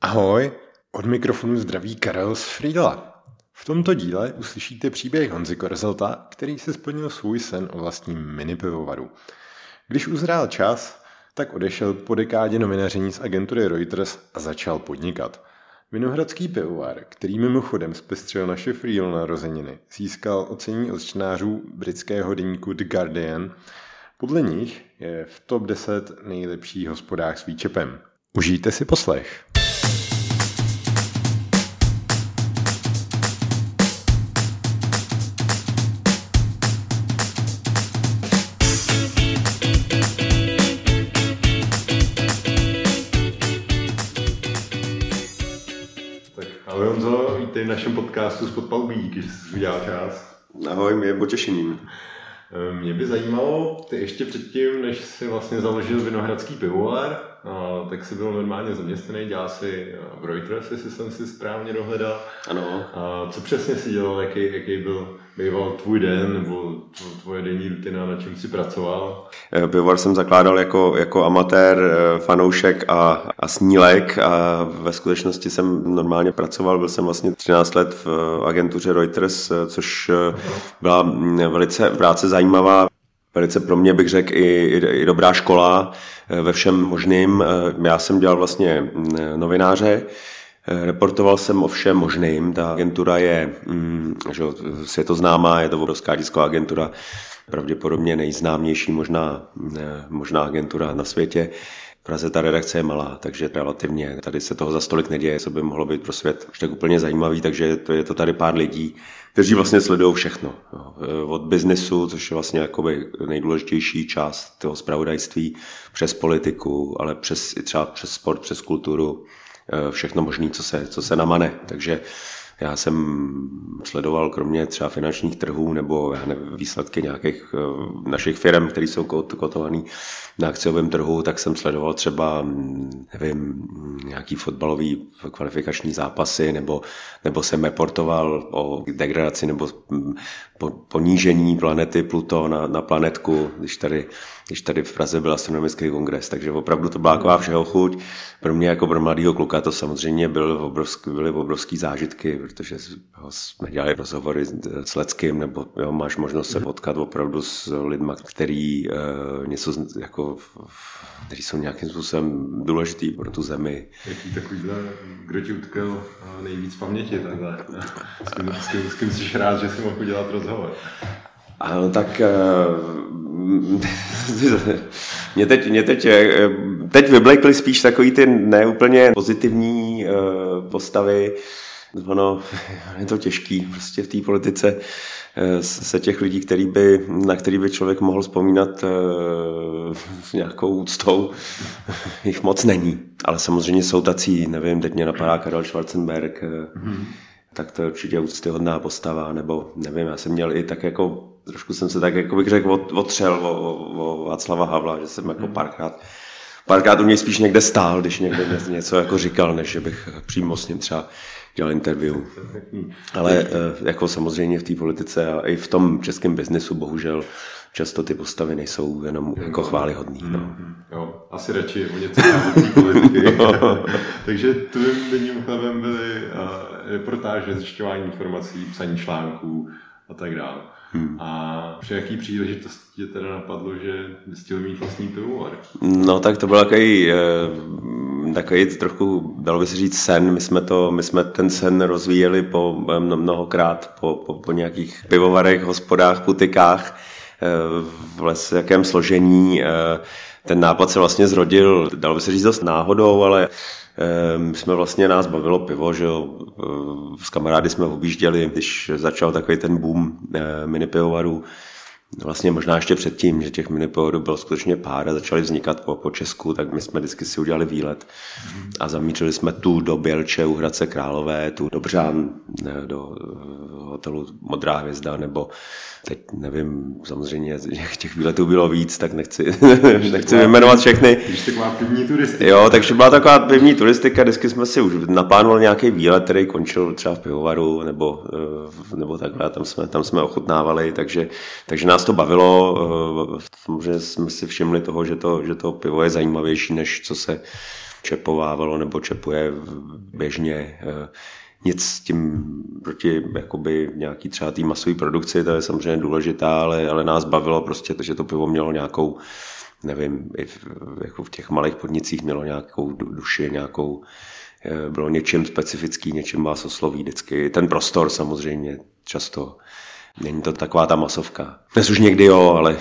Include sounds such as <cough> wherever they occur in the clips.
Ahoj, od mikrofonu zdraví Karel z Friedla. V tomto díle uslyšíte příběh Honzy Korzelta, který se splnil svůj sen o vlastním mini pivovaru. Když uzrál čas, tak odešel po dekádě novinaření z agentury Reuters a začal podnikat. Vinohradský pivovar, který mimochodem zpestřil naše Friedl narozeniny, získal ocenění od čtenářů britského deníku The Guardian. Podle nich je v top 10 nejlepších hospodách s výčepem. Užijte si poslech. Vítej v našem podcastu z Podpalbí, když jsi udělal čas. Ahoj, mě je potěšením. Eh, mě by zajímalo, ty ještě předtím, než jsi vlastně založil Vinohradský pivovar, tak jsi byl normálně zaměstnaný, dělal si eh, v Reuters, jestli jsem si správně dohledal. Ano. A co přesně si dělal, jaký, jaký byl býval tvůj den nebo tvoje denní rutina, na čem jsi pracoval? Eh, pivovar jsem zakládal jako, jako amatér, eh, fanoušek a, a snílek a ve skutečnosti jsem normálně pracoval, byl jsem vlastně 13 let v agentuře Reuters, což byla mm, velice práce zajímavá, velice pro mě bych řekl i, i, dobrá škola ve všem možným. Já jsem dělal vlastně mm, novináře, Reportoval jsem o všem možným. Ta agentura je mm, že, světoznámá, je to obrovská disková agentura, pravděpodobně nejznámější možná, možná agentura na světě. Praze ta redakce je malá, takže relativně tady se toho za stolik neděje, co by mohlo být pro svět už tak úplně zajímavý, takže to je to tady pár lidí, kteří vlastně sledují všechno. Od biznesu, což je vlastně jakoby nejdůležitější část toho zpravodajství, přes politiku, ale přes, i třeba přes sport, přes kulturu, Eh, všechno možné, co se, co se namane. Takže já jsem sledoval kromě třeba finančních trhů nebo já nevím, výsledky nějakých eh, našich firm, které jsou kotované na akciovém trhu, tak jsem sledoval třeba, nevím, nějaký fotbalový kvalifikační zápasy, nebo, nebo jsem reportoval o degradaci nebo ponížení planety Pluto na, na planetku, když tady, když tady v Praze byl astronomický kongres. Takže opravdu to byla taková všeho chuť. Pro mě jako pro mladého kluka to samozřejmě byl obrovský, byly obrovský zážitky, protože jsme dělali rozhovory s Leckým, nebo jo, máš možnost se potkat opravdu s lidmi, který uh, něco jako kteří jsou nějakým způsobem důležitý pro tu zemi. Jaký takovýhle, kdo ti utkal nejvíc paměti takhle? S kým, s kým, s kým jsi rád, že jsi mohl udělat rozhovor? Ano, tak eh, <laughs> mě teď, mě teď, eh, teď vyblekly spíš takový ty neúplně pozitivní eh, postavy. Ono, <laughs> je to těžký prostě v té politice se těch lidí, který by, na který by člověk mohl vzpomínat <laughs> s nějakou úctou, jich moc není. Ale samozřejmě jsou tací, nevím, teď mě napadá Karel Schwarzenberg, mm-hmm. Tak to je určitě úctyhodná postava, nebo nevím, já jsem měl i tak jako, trošku jsem se tak, jako bych řekl, otřel o, o, o Václava Havla, že jsem jako mhm. párkrát párkrát u něj spíš někde stál, když někde <laughs> něco jako říkal, než že bych přímo s ním třeba dělal interview. <laughs> Ale eh, jako samozřejmě v té politice a i v tom českém biznesu bohužel často ty postavy nejsou jenom jako chválihodný. No. Mm-hmm. Jo, asi radši o něco politiky. <laughs> Takže tvým denním chlebem byly uh, reportáže, zjišťování informací, psaní článků a tak dále. Hmm. A při jaký příležitosti tě teda napadlo, že bys chtěl mít vlastní pivovar? No tak to byl takový, eh, takový trochu, dalo by se říct, sen. My jsme, to, my jsme ten sen rozvíjeli po mnohokrát po, po, po nějakých pivovarech, hospodách, putikách eh, v jakém složení. Eh, ten nápad se vlastně zrodil, dalo by se říct dost náhodou, ale jsme vlastně nás bavilo pivo, že jo. S kamarády jsme objížděli, když začal takový ten boom mini pivovarů, vlastně možná ještě předtím, že těch minipohodů bylo skutečně pár a začaly vznikat po, po Česku, tak my jsme vždycky si udělali výlet a zamířili jsme tu do Bělče u Hradce Králové, tu do Břán, do eh, hotelu Modrá hvězda, nebo teď nevím, samozřejmě těch výletů bylo víc, tak nechci, <laughs> nechci vyjmenovat všechny. Když taková pivní turistika. Jo, takže byla taková pivní turistika, vždycky jsme si už naplánovali nějaký výlet, který končil třeba v pivovaru, nebo, eh, nebo takhle, tam jsme, tam jsme ochutnávali, takže, takže nás to bavilo, samozřejmě jsme si všimli toho, že to, že to pivo je zajímavější, než co se čepovávalo nebo čepuje běžně. Nic s tím proti jakoby nějaký třeba té masové produkci, to je samozřejmě důležitá, ale, ale nás bavilo prostě, že to pivo mělo nějakou, nevím, i v, jako v těch malých podnicích mělo nějakou duši, nějakou, eh, bylo něčím specifický, něčím vás osloví vždycky. Ten prostor samozřejmě často Není to taková ta masovka. Dnes už někdy jo, ale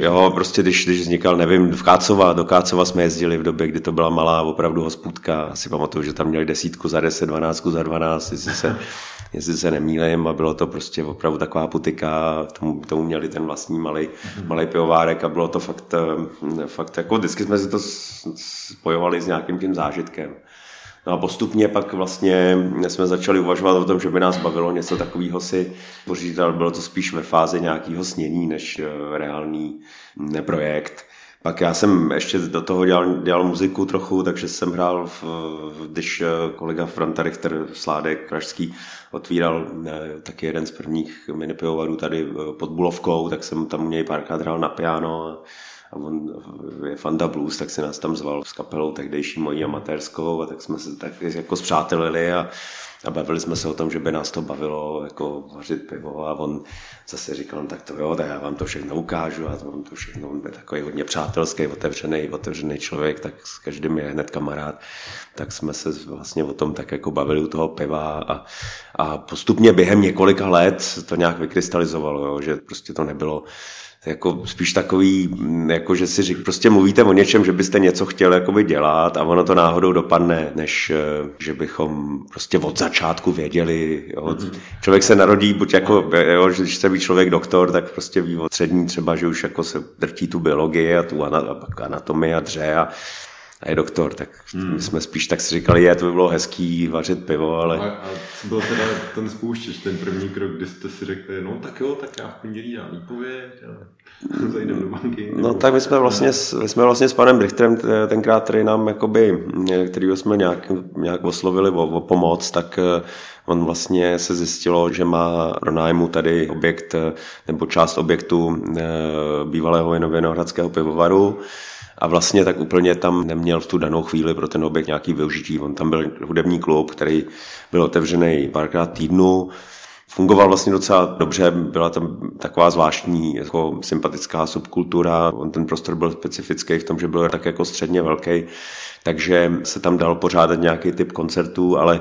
jo, prostě když, když vznikal, nevím, v Kácova, do Kácova jsme jezdili v době, kdy to byla malá opravdu hospůdka. Asi pamatuju, že tam měli desítku za deset, dvanáctku za dvanáct, jestli se, <laughs> jestli se nemýlím a bylo to prostě opravdu taková putika, tomu, tomu měli ten vlastní malý, malý pivovárek a bylo to fakt, eh, fakt jako vždycky jsme si to spojovali s nějakým tím zážitkem. No a postupně pak vlastně jsme začali uvažovat o tom, že by nás bavilo něco takového si pořídit, ale bylo to spíš ve fázi nějakého snění než eh, reálný projekt. Pak já jsem ještě do toho dělal, dělal muziku trochu, takže jsem hrál, v, když eh, kolega Franta Richter Sládek Pražský otvíral eh, taky jeden z prvních minipivovarů tady pod Bulovkou, tak jsem tam u něj párkrát hrál na piano a a on je Fanda Blues, tak se nás tam zval s kapelou tehdejší mojí amatérskou a tak jsme se tak jako zpřátelili a, a bavili jsme se o tom, že by nás to bavilo jako vařit pivo. A on zase říkal, no, tak to jo, tak já vám to všechno ukážu a to vám to všechno, on byl takový hodně přátelský, otevřený, otevřený člověk, tak s každým je hned kamarád, tak jsme se vlastně o tom tak jako bavili u toho piva a, a postupně během několika let to nějak vykrystalizovalo, jo, že prostě to nebylo jako spíš takový, mm, jako že si řík, prostě mluvíte o něčem, že byste něco chtěli jakoby dělat a ono to náhodou dopadne, než eh, že bychom prostě od začátku věděli. Jo. Mm-hmm. Člověk se narodí, buď jako, jo, když chce být člověk doktor, tak prostě ví od střední třeba, že už jako se drtí tu biologii a tu anatomii a dře a a je doktor, tak hmm. my jsme spíš tak si říkali, je, to by bylo hezký vařit pivo, ale... A, a co byl teda ten spouštěč, ten první krok, kdy jste si řekli, no tak jo, tak já v pondělí dám výpověď a <laughs> zajdem do banky. No nebo... tak my jsme vlastně, my jsme vlastně s panem Brichterem tenkrát, který nám jakoby, který jsme nějak, nějak oslovili o, o pomoc, tak eh, On vlastně se zjistilo, že má pro nájmu tady objekt eh, nebo část objektu eh, bývalého Vinohradského pivovaru. A vlastně tak úplně tam neměl v tu danou chvíli pro ten objekt nějaký využití. On tam byl hudební klub, který byl otevřený párkrát týdnu, fungoval vlastně docela dobře, byla tam taková zvláštní jako sympatická subkultura, on ten prostor byl specifický v tom, že byl tak jako středně velký, takže se tam dal pořádat nějaký typ koncertů, ale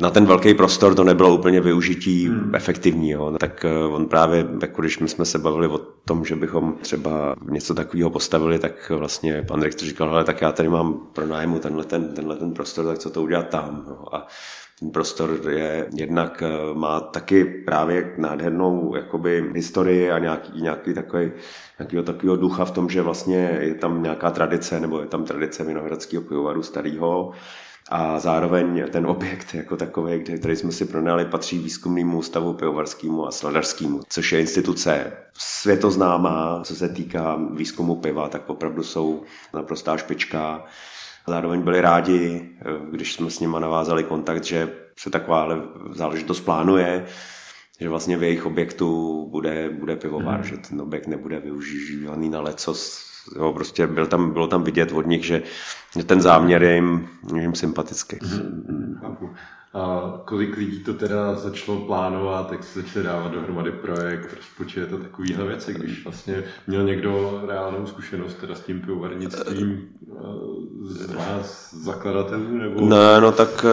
na ten velký prostor to nebylo úplně využití hmm. efektivní. Jo. Tak eh, on právě, jako když my jsme se bavili o tom, že bychom třeba něco takového postavili, tak vlastně pan rektor říkal, ale tak já tady mám pro nájmu tenhle ten, tenhle ten prostor, tak co to udělat tam. No. A ten prostor je jednak eh, má taky právě nádhernou jakoby historii a nějaký, nějaký takový, nějakýho takového ducha v tom, že vlastně je tam nějaká tradice, nebo je tam tradice Vinohradského pivovaru starého, a zároveň ten objekt jako takový, který jsme si pronali, patří výzkumnému ústavu pivovarskému a sladařskému, což je instituce světoznámá, co se týká výzkumu piva, tak opravdu jsou naprostá špička. Zároveň byli rádi, když jsme s nimi navázali kontakt, že se takováhle záležitost plánuje, že vlastně v jejich objektu bude, bude pivovar, mm. že ten objekt nebude využívaný na lecos jo, prostě byl tam, bylo tam vidět od nich, že ten záměr je jim, jim sympatický. Mm-hmm. A kolik lidí to teda začalo plánovat, jak se začali dávat dohromady projekt, rozpočet a takovýhle věci, když vlastně měl někdo reálnou zkušenost teda s tím pivovarnictvím z vás zakladatelů? Nebo... Ne, no tak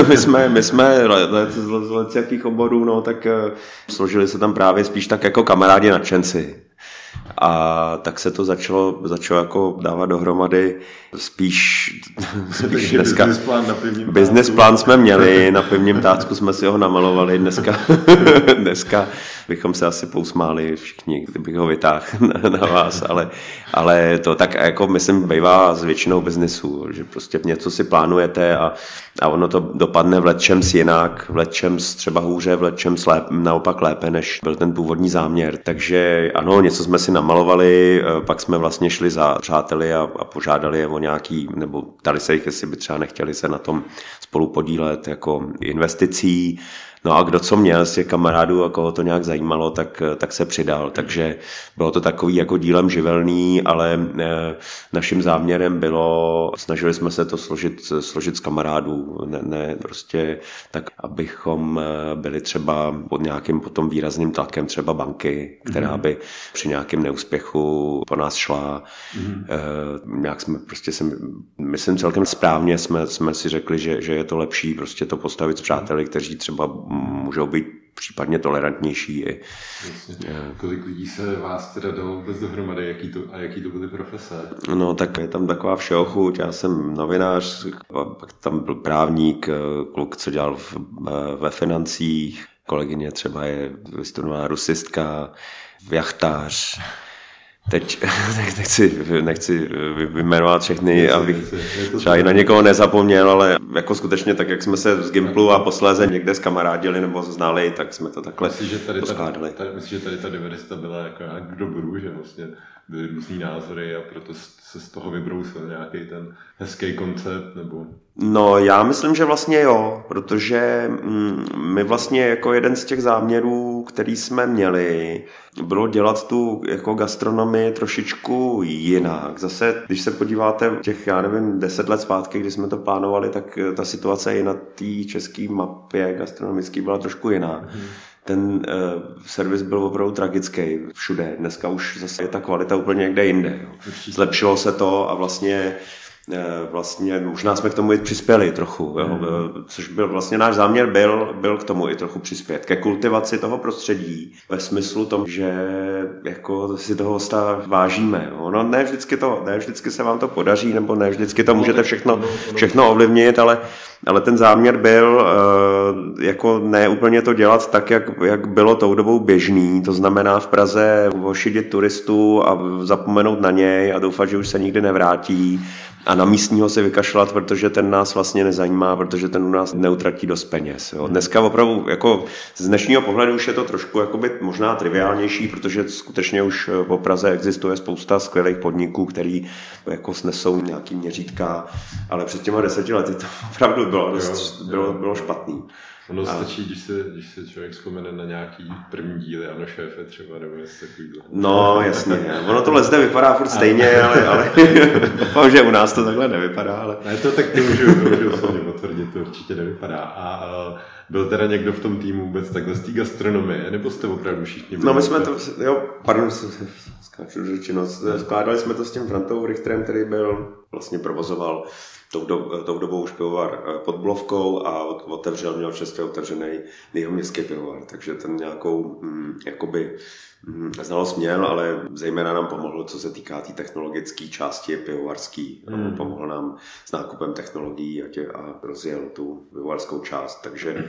eh, <laughs> my jsme, my jsme let, z, z, z jakých oborů, no tak eh, složili se tam právě spíš tak jako kamarádi nadšenci. A tak se to začalo, začalo jako dávat dohromady spíš, <laughs> spíš dneska. Business plán, na business plán jsme měli, na pevním tácku jsme si ho namalovali, dneska, <laughs> dneska bychom se asi pousmáli všichni, kdybych ho vytáhl <laughs> na, na vás, ale, ale to tak jako myslím bývá s většinou biznesu, že prostě něco si plánujete a, a ono to dopadne v letčem jinak, v letčem třeba hůře, v letčem lép, naopak lépe, než byl ten původní záměr. Takže ano, něco jsme si namalovali, eh, pak jsme vlastně šli za přáteli a, a požádali je o nějaký, nebo dali se jich, jestli by třeba nechtěli se na tom spolu podílet jako investicí No a kdo co měl z těch kamarádů a koho to nějak zajímalo, tak, tak se přidal. Takže bylo to takový jako dílem živelný, ale eh, naším záměrem bylo, snažili jsme se to složit, složit z kamarádů, ne, ne prostě tak, abychom eh, byli třeba pod nějakým potom výrazným tlakem třeba banky, která mhm. by při nějakém neúspěchu po nás šla. Mm-hmm. nějak jsme prostě si, myslím celkem správně jsme, jsme si řekli, že, že je to lepší prostě to postavit s přáteli, kteří třeba můžou být případně tolerantnější. I, Kolik lidí se vás teda dalo vůbec dohromady jaký to, a jaký to byly profese? No tak je tam taková všeochuť, já jsem novinář, pak tam byl právník, eh, kluk, co dělal v, eh, ve financích, kolegyně třeba je vystudovaná rusistka, jachtář, Teď <laughs> nechci, nechci vyjmenovat všechny, abych třeba i na někoho nezapomněl, ale jako skutečně tak, jak jsme se z Gimplu a posléze někde zkamarádili nebo znali, tak jsme to takhle myslím, že tady poskládali. Myslím, že tady ta diversita byla jako k dobru, že vlastně byly různý názory a proto se z toho vybrousil nějaký ten hezký koncept, nebo... No, já myslím, že vlastně jo, protože mm, my vlastně jako jeden z těch záměrů, který jsme měli, bylo dělat tu jako gastronomii trošičku jinak. Zase, když se podíváte těch, já nevím, deset let zpátky, kdy jsme to plánovali, tak ta situace i na té české mapě gastronomické byla trošku jiná. Hmm ten uh, servis byl opravdu tragický všude. Dneska už zase je ta kvalita úplně někde jinde. Jo. Zlepšilo se to a vlastně vlastně možná jsme k tomu i přispěli trochu, jo, mm. což byl vlastně náš záměr byl, byl k tomu i trochu přispět, ke kultivaci toho prostředí ve smyslu tom, že jako si toho hosta vážíme. Jo. No ne vždycky, to, ne vždycky se vám to podaří, nebo ne vždycky to můžete všechno, všechno ovlivnit, ale, ale ten záměr byl uh, jako ne úplně to dělat tak, jak, jak bylo tou dobou běžný, to znamená v Praze ošidit turistů a zapomenout na něj a doufat, že už se nikdy nevrátí a na místního se vykašlat, protože ten nás vlastně nezajímá, protože ten u nás neutratí dost peněz. Jo. Dneska opravdu jako z dnešního pohledu už je to trošku jakoby možná triviálnější, protože skutečně už po Praze existuje spousta skvělých podniků, který jako snesou nějaký měřítka, ale před těma deseti lety to <laughs> opravdu bylo, dost, bylo, bylo špatný. Ono a... stačí, když se, když se člověk vzpomene na nějaký první díly, ano šéfe třeba, nebo něco takového. No, jasně. Ono to zde vypadá furt stejně, ale, ale <laughs> doufám, že u nás to takhle nevypadá. Ale... Ne, to tak ty můžu, to můžu osobně potvrdit, to určitě nevypadá. A, a byl teda někdo v tom týmu vůbec takhle z té gastronomie, nebo jste opravdu všichni No my jsme to, jo, pardon, skáču řečeno, skládali jsme to s tím Frantou Richterem, který byl, vlastně provozoval tou, do, tou dobou už pivovar eh, pod Blovkou a otevřel, měl čerstvě otevřený městský pivovar, takže ten nějakou mm, jakoby mm, znalost měl, ale zejména nám pomohlo, co se týká té tý technologické části pivovarský. Mm. Pomohl nám s nákupem technologií a, tě, a rozjel tu pivovarskou část, takže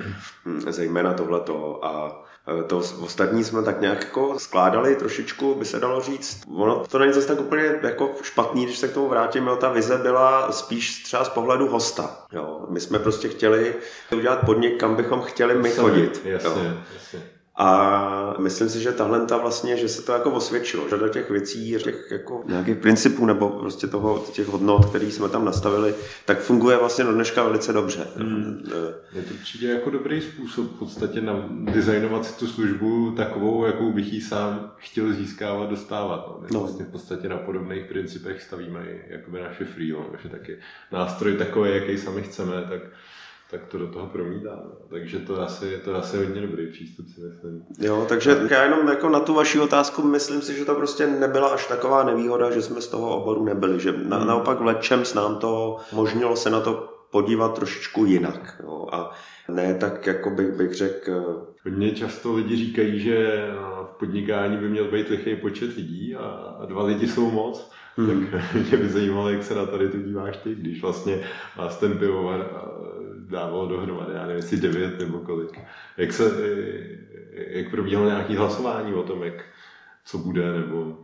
mm, zejména tohleto a to ostatní jsme tak nějak jako skládali trošičku, by se dalo říct. Ono to není zase tak úplně jako špatný, když se k tomu vrátím, jo, ta vize byla spíš třeba z pohledu hosta. Jo. My jsme prostě chtěli udělat podnik, kam bychom chtěli my chodit. Jasně, jo. jasně. A myslím si, že tahle ta vlastně, že se to jako osvědčilo. Řada těch věcí, těch jako nějakých principů nebo prostě toho, těch hodnot, které jsme tam nastavili, tak funguje vlastně do dneška velice dobře. Hmm. Je to přijde jako dobrý způsob v podstatě na designovat si tu službu takovou, jakou bych ji sám chtěl získávat, dostávat. No. My no. vlastně v podstatě na podobných principech stavíme i jakoby naše freelance, že taky nástroj takový, jaký sami chceme, tak tak to do toho promítá. No. Takže to asi, to asi hodně dobrý přístup, si myslím. Jo, takže já jenom jako na tu vaši otázku myslím si, že to prostě nebyla až taková nevýhoda, že jsme z toho oboru nebyli. Že na, hmm. naopak v s nám to možnilo se na to podívat trošičku jinak. Jo. A ne tak, jako bych, bych řekl... Hodně často lidi říkají, že v podnikání by měl být lichý počet lidí a, a dva lidi jsou moc. Hmm. Tak <laughs> mě by zajímalo, jak se na tady to díváš ty, když vlastně vás ten pivovar dávalo dohromady, já nevím, jestli devět nebo kolik. Jak, se, jak probíhalo nějaké hlasování o tom, jak, co bude, nebo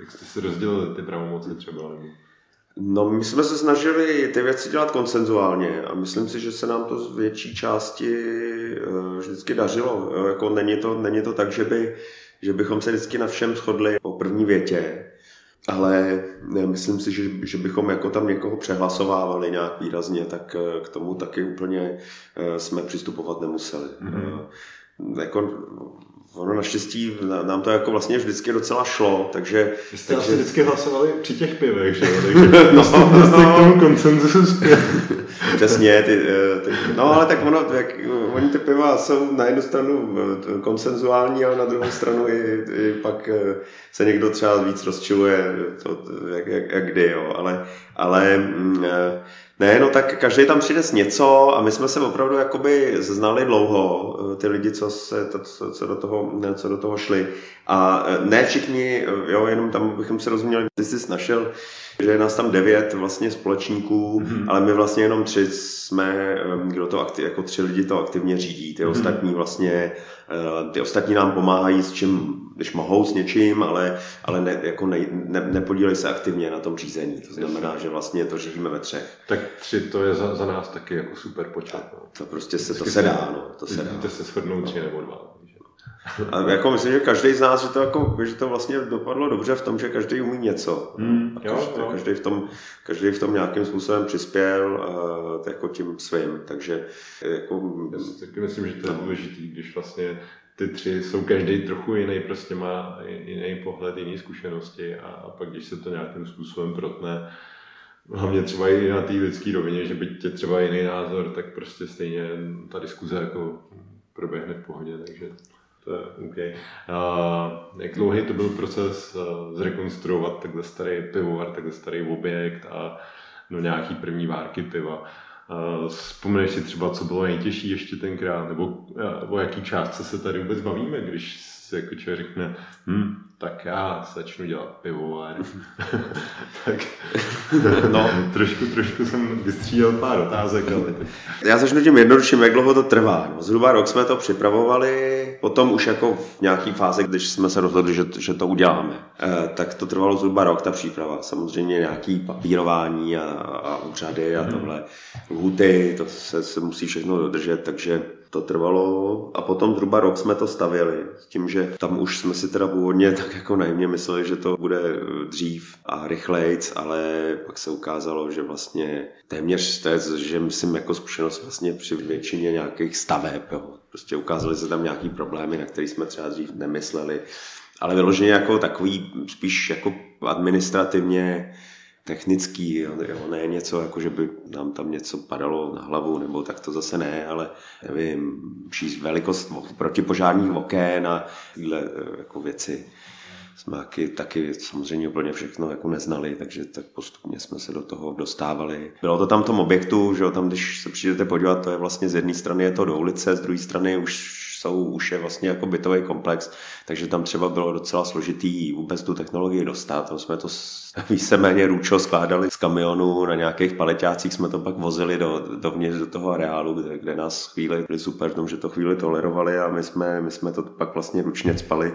jak jste si rozdělili ty pravomoci třeba? Nebo... No, my jsme se snažili ty věci dělat konsenzuálně a myslím si, že se nám to z větší části eh, vždycky dařilo. Jako není, to, není to tak, že, by, že bychom se vždycky na všem shodli po první větě. Ale myslím si, že, že bychom jako tam někoho přehlasovávali nějak výrazně, tak k tomu taky úplně jsme přistupovat nemuseli. Mm-hmm. Jako ono naštěstí nám to jako vlastně vždycky docela šlo, takže... Vy jste takže... asi vždycky hlasovali při těch pivech, že jo? <laughs> Takže no, no, no, k tomu koncenzu <laughs> Přesně, ty, eh, ty, no ale tak ono, jak, oni ty piva jsou na jednu stranu eh, konsenzuální, ale na druhou stranu i, i pak eh, se někdo třeba víc rozčiluje, to, jak, jak, jak kdy, jo, ale, ale mm, ne, no tak každý tam přijde s něco a my jsme se opravdu jakoby znali dlouho, ty lidi, co, se, to, co, do toho, co do toho šli. A ne všichni, jo, jenom tam bychom se rozuměli, ty jsi našel že je nás tam devět vlastně společníků, mm-hmm. ale my vlastně jenom tři jsme, kdo to aktiv, jako tři lidi to aktivně řídí. Ty mm-hmm. ostatní vlastně, ty ostatní nám pomáhají s čím, když mohou s něčím, ale, ale ne, jako ne, ne, nepodílejí se aktivně na tom řízení. To znamená, že vlastně to řídíme ve třech. Tak tři to je za, za nás taky jako super počet. No. To prostě se, to se dá, no. To se dá. se shodnout tři nebo dva. A jako myslím, že každý z nás, že to, jako, že to vlastně dopadlo dobře v tom, že každý umí něco. Mm, a každý, jo, jo. každý, v tom, každý v tom nějakým způsobem přispěl uh, jako tím svým. Takže jako... Já si taky myslím, že to je důležitý, když vlastně ty tři jsou každý trochu jiný, prostě má jiný pohled, jiné zkušenosti a, a pak když se to nějakým způsobem protne, hlavně třeba i na té lidské rovině, že byť tě třeba jiný názor, tak prostě stejně ta diskuze jako proběhne v pohodě, takže to je OK. A jak dlouhý to byl proces uh, zrekonstruovat takhle starý pivovar, takhle starý objekt a no, nějaký první várky piva. Uh, vzpomeneš si třeba, co bylo nejtěžší ještě tenkrát, nebo uh, o jaký částce se tady vůbec bavíme, když si jako člověk řekne, hm, tak já začnu dělat pivovar. <laughs> tak no. <laughs> trošku, trošku jsem vystřídal pár otázek. Ale... Já začnu tím jednodušším, jak dlouho to trvá. No, zhruba rok jsme to připravovali, potom už jako v nějaký fázi, když jsme se rozhodli, že, že to uděláme, eh, tak to trvalo zhruba rok, ta příprava. Samozřejmě nějaký papírování a, a úřady a mhm. tohle, lhuty, to se, se musí všechno dodržet, takže to trvalo a potom zhruba rok jsme to stavěli s tím, že tam už jsme si teda původně <laughs> tak jako naivně mysleli, že to bude dřív a rychlejc, ale pak se ukázalo, že vlastně téměř to že myslím jako zkušenost vlastně při většině nějakých staveb, jo. prostě ukázaly se tam nějaký problémy, na které jsme třeba dřív nemysleli, ale vyloženě jako takový spíš jako administrativně technický, jo, ne něco, jako že by nám tam něco padalo na hlavu, nebo tak to zase ne, ale nevím, šíř velikost protipožárních okén a tyhle eh, jako věci jsme taky, taky samozřejmě úplně všechno jako neznali, takže tak postupně jsme se do toho dostávali. Bylo to tam v tom objektu, že jo, tam když se přijdete podívat, to je vlastně z jedné strany je to do ulice, z druhé strany už jsou, už je vlastně jako bytový komplex, takže tam třeba bylo docela složitý vůbec tu technologii dostat. Tam jsme to <laughs> víceméně růčo skládali z kamionu, na nějakých paletácích jsme to pak vozili do, dovnitř do toho areálu, kde, kde nás chvíli byli super v tom, že to chvíli tolerovali a my jsme, my jsme to pak vlastně ručně spali,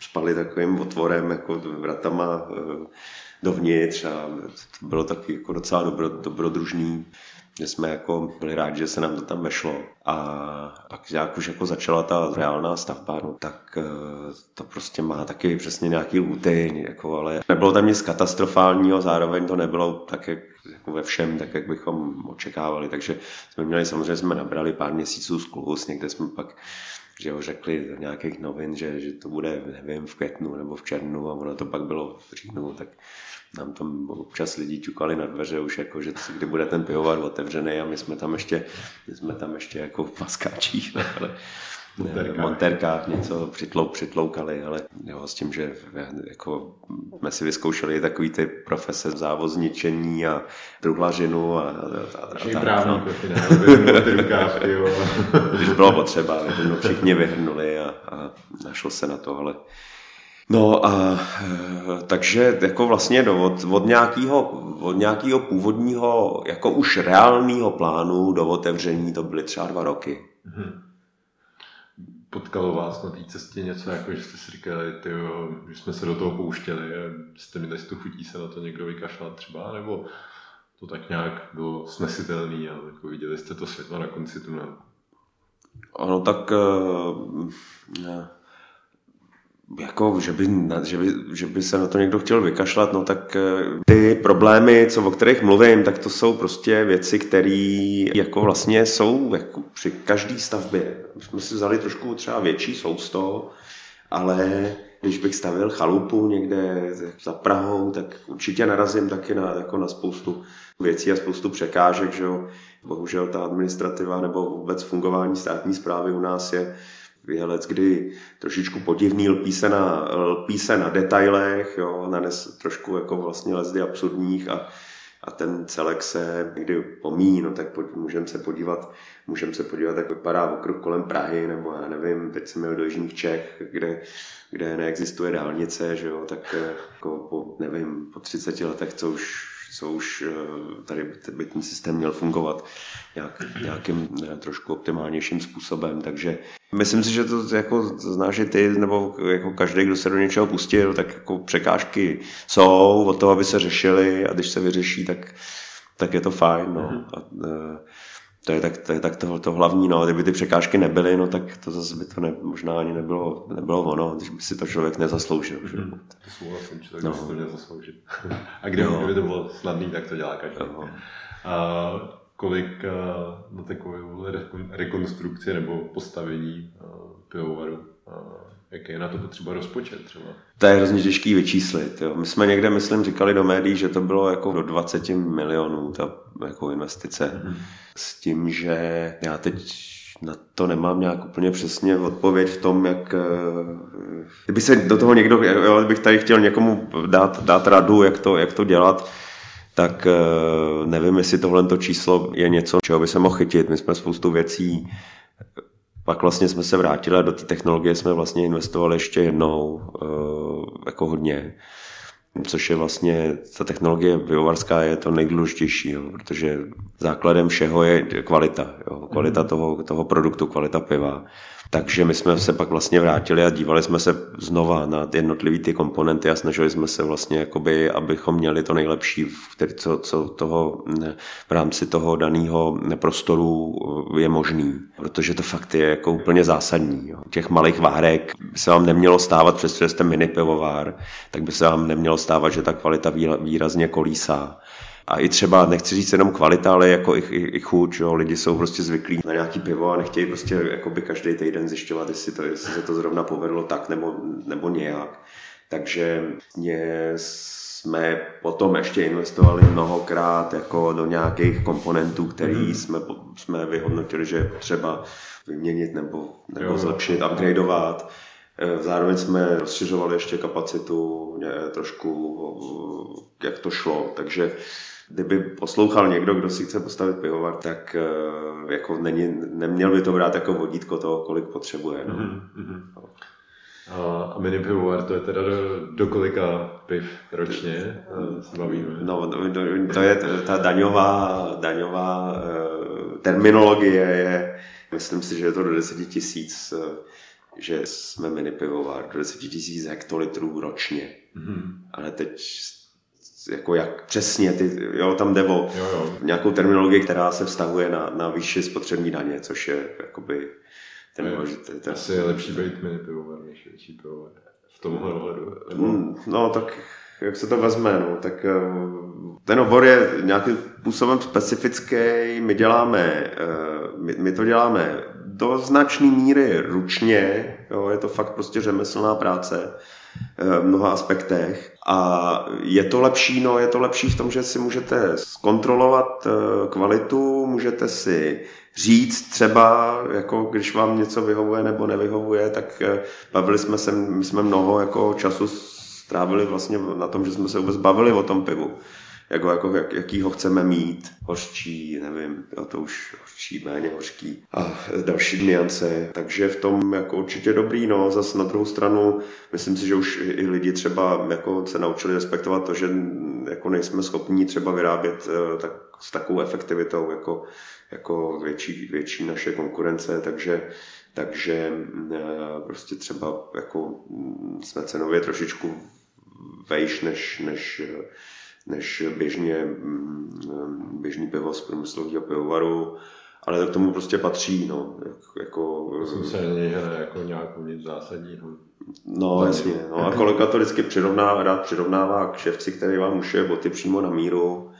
spali takovým otvorem, jako vratama eh, dovnitř a to bylo taky jako docela dobro, dobrodružný že jsme jako byli rádi, že se nám to tam vešlo. A pak jak už jako začala ta reálná stavba, no, tak eh, to prostě má taky přesně nějaký lůty, jako, ale nebylo tam nic katastrofálního, zároveň to nebylo tak, jak jako ve všem, tak jak bychom očekávali. Takže jsme měli, samozřejmě jsme nabrali pár měsíců sklus, někde jsme pak že ho řekli z nějakých novin, že, že to bude, nevím, v květnu nebo v červnu a ono to pak bylo v říjnu, tak nám tam občas lidi čukali na dveře už jako, že kdy bude ten pivovar otevřený a my jsme tam ještě, my jsme tam ještě jako v paskáčích, <laughs> ale v monterkách něco přitlou, přitloukali, ale jo, s tím, že jako jsme si vyzkoušeli takový ty profese závozničení a druhlařinu a, a, a, a tak. No. <laughs> Když bylo potřeba, všichni vyhrnuli a, a našlo se na to, ale No a eh, takže jako vlastně do, od, od, nějakého, od nějakého původního, jako už reálného plánu do otevření to byly třeba dva roky. Hmm. Potkalo vás na té cestě něco, jako že jste si říkali, ty, že jsme se do toho pouštěli, jste měli tu chutí se na to někdo vykašlat třeba, nebo to tak nějak bylo snesitelný a jako viděli jste to světlo na konci tunelu? Ano, tak uh, jako, že by, že, by, že by se na to někdo chtěl vykašlat, no tak eh, ty problémy, co, o kterých mluvím, tak to jsou prostě věci, které jako vlastně jsou jako při každé stavbě. My jsme si vzali trošku třeba větší sousto, ale když bych stavil chalupu někde za Prahou, tak určitě narazím taky na, jako na spoustu věcí a spoustu překážek, že jo. Bohužel ta administrativa nebo vůbec fungování státní zprávy u nás je vělec, kdy trošičku podivný, lpí se na, lpí se na detailech, jo, nanes trošku jako vlastně lezdy absurdních a, a ten celek se někdy pomíjí, no tak můžeme se podívat, můžeme se podívat, jak vypadá okruh kolem Prahy, nebo já nevím, teď jsem měl do Jižních Čech, kde, kde neexistuje dálnice, že jo, tak jako po, nevím, po 30 letech, co už co už eh, tady by ten systém měl fungovat nějak, nějakým eh, trošku optimálnějším způsobem. Takže myslím si, že to jako znáš i ty, nebo jako každý, kdo se do něčeho pustil, tak jako překážky jsou o to, aby se řešily a když se vyřeší, tak, tak je to fajn. No. Mhm. A, eh, to je tak, to, je tak to, to hlavní, no. Kdyby ty překážky nebyly, no tak to zase by to ne, možná ani nebylo, nebylo ono, když by si to člověk nezasloužil. Že? Hmm, to souhlasím, člověk no. si to nezasloužil. <laughs> A kdyby, no. kdyby to bylo snadný, tak to dělá každý. No. A kolik na takovou rekonstrukci nebo postavení pivovaru Jaký je na to potřeba rozpočet třeba? To je hrozně těžký vyčíslit. Jo. My jsme někde, myslím, říkali do médií, že to bylo jako do 20 milionů ta jako investice. Mm-hmm. S tím, že já teď na to nemám nějak úplně přesně odpověď v tom, jak... Eh, kdyby se do toho někdo, jo, kdybych tady chtěl někomu dát, dát radu, jak to, jak to dělat, tak eh, nevím, jestli tohle číslo je něco, čeho by se mohl chytit. My jsme spoustu věcí pak vlastně jsme se vrátili a do té technologie jsme vlastně investovali ještě jednou, eh, jako hodně což je vlastně, ta technologie pivovarská je to nejdůležitější, jo, protože základem všeho je kvalita, jo, kvalita mhm. toho, toho produktu, kvalita piva. Takže my jsme se pak vlastně vrátili a dívali jsme se znova na jednotlivé ty komponenty a snažili jsme se vlastně, jakoby, abychom měli to nejlepší, který, co, co toho, v rámci toho daného prostoru je možný. Protože to fakt je jako úplně zásadní. Jo. Těch malých várek by se vám nemělo stávat, přestože jste mini pivovár, tak by se vám nemělo stávat, že ta kvalita výrazně kolísá a i třeba, nechci říct jenom kvalita, ale jako i, i, i chuť, jo. lidi jsou prostě zvyklí na nějaký pivo a nechtějí prostě jakoby každý týden zjišťovat, jestli, to, jestli se to zrovna povedlo tak nebo, nebo nějak. Takže mě jsme potom ještě investovali mnohokrát jako do nějakých komponentů, který mm. jsme, jsme vyhodnotili, že třeba vyměnit nebo, nebo jo, zlepšit, upgradeovat. Eh, zároveň jsme rozšiřovali ještě kapacitu eh, trošku, eh, jak to šlo. Takže kdyby poslouchal někdo, kdo si chce postavit pivovar, tak uh, jako není, neměl by to brát jako vodítko toho, kolik potřebuje. No. Mm-hmm. A mini pivovar, to je teda do, do kolika piv ročně se bavíme? No, to je ta daňová, daňová uh, terminologie je, myslím si, že je to do 10 tisíc, že jsme mini pivovar, do 10 tisíc hektolitrů ročně. Mm-hmm. Ale teď jako jak přesně, ty, jo, tam jde o jo, jo. nějakou terminologii, která se vztahuje na, na výši spotřební daně, což je jakoby ten důležitý. Ten... Asi je lepší být mini pivovar než větší pivovar v tomhle ohledu. Mm, no tak jak se to vezme, no, tak eh, ten obor je nějakým způsobem specifický, my děláme, eh, my, my to děláme do značné míry ručně, jo, je to fakt prostě řemeslná práce, v mnoha aspektech. A je to lepší, no je to lepší v tom, že si můžete zkontrolovat eh, kvalitu, můžete si říct třeba, jako když vám něco vyhovuje nebo nevyhovuje, tak eh, bavili jsme se, my jsme mnoho jako času strávili vlastně na tom, že jsme se vůbec bavili o tom pivu jako, jako jak, jaký ho chceme mít, hořčí, nevím, jo, to už hořčí, méně hořký a další niance, takže v tom jako určitě dobrý, no, zase na druhou stranu, myslím si, že už i lidi třeba jako se naučili respektovat to, že jako nejsme schopni třeba vyrábět eh, tak, s takovou efektivitou jako, jako větší, větší naše konkurence, takže takže eh, prostě třeba jako mm, jsme cenově trošičku vejš než, než než běžně, mm, běžný pivo z průmyslového pivovaru ale to k tomu prostě patří, no, jako... Jsem se hraje jako nějakou nic zásadního. No, jasně, no a kolega to vždycky přirovná, rád přirovnává k ševci, který vám ušije boty přímo na míru,